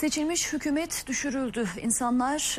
Seçilmiş hükümet düşürüldü. İnsanlar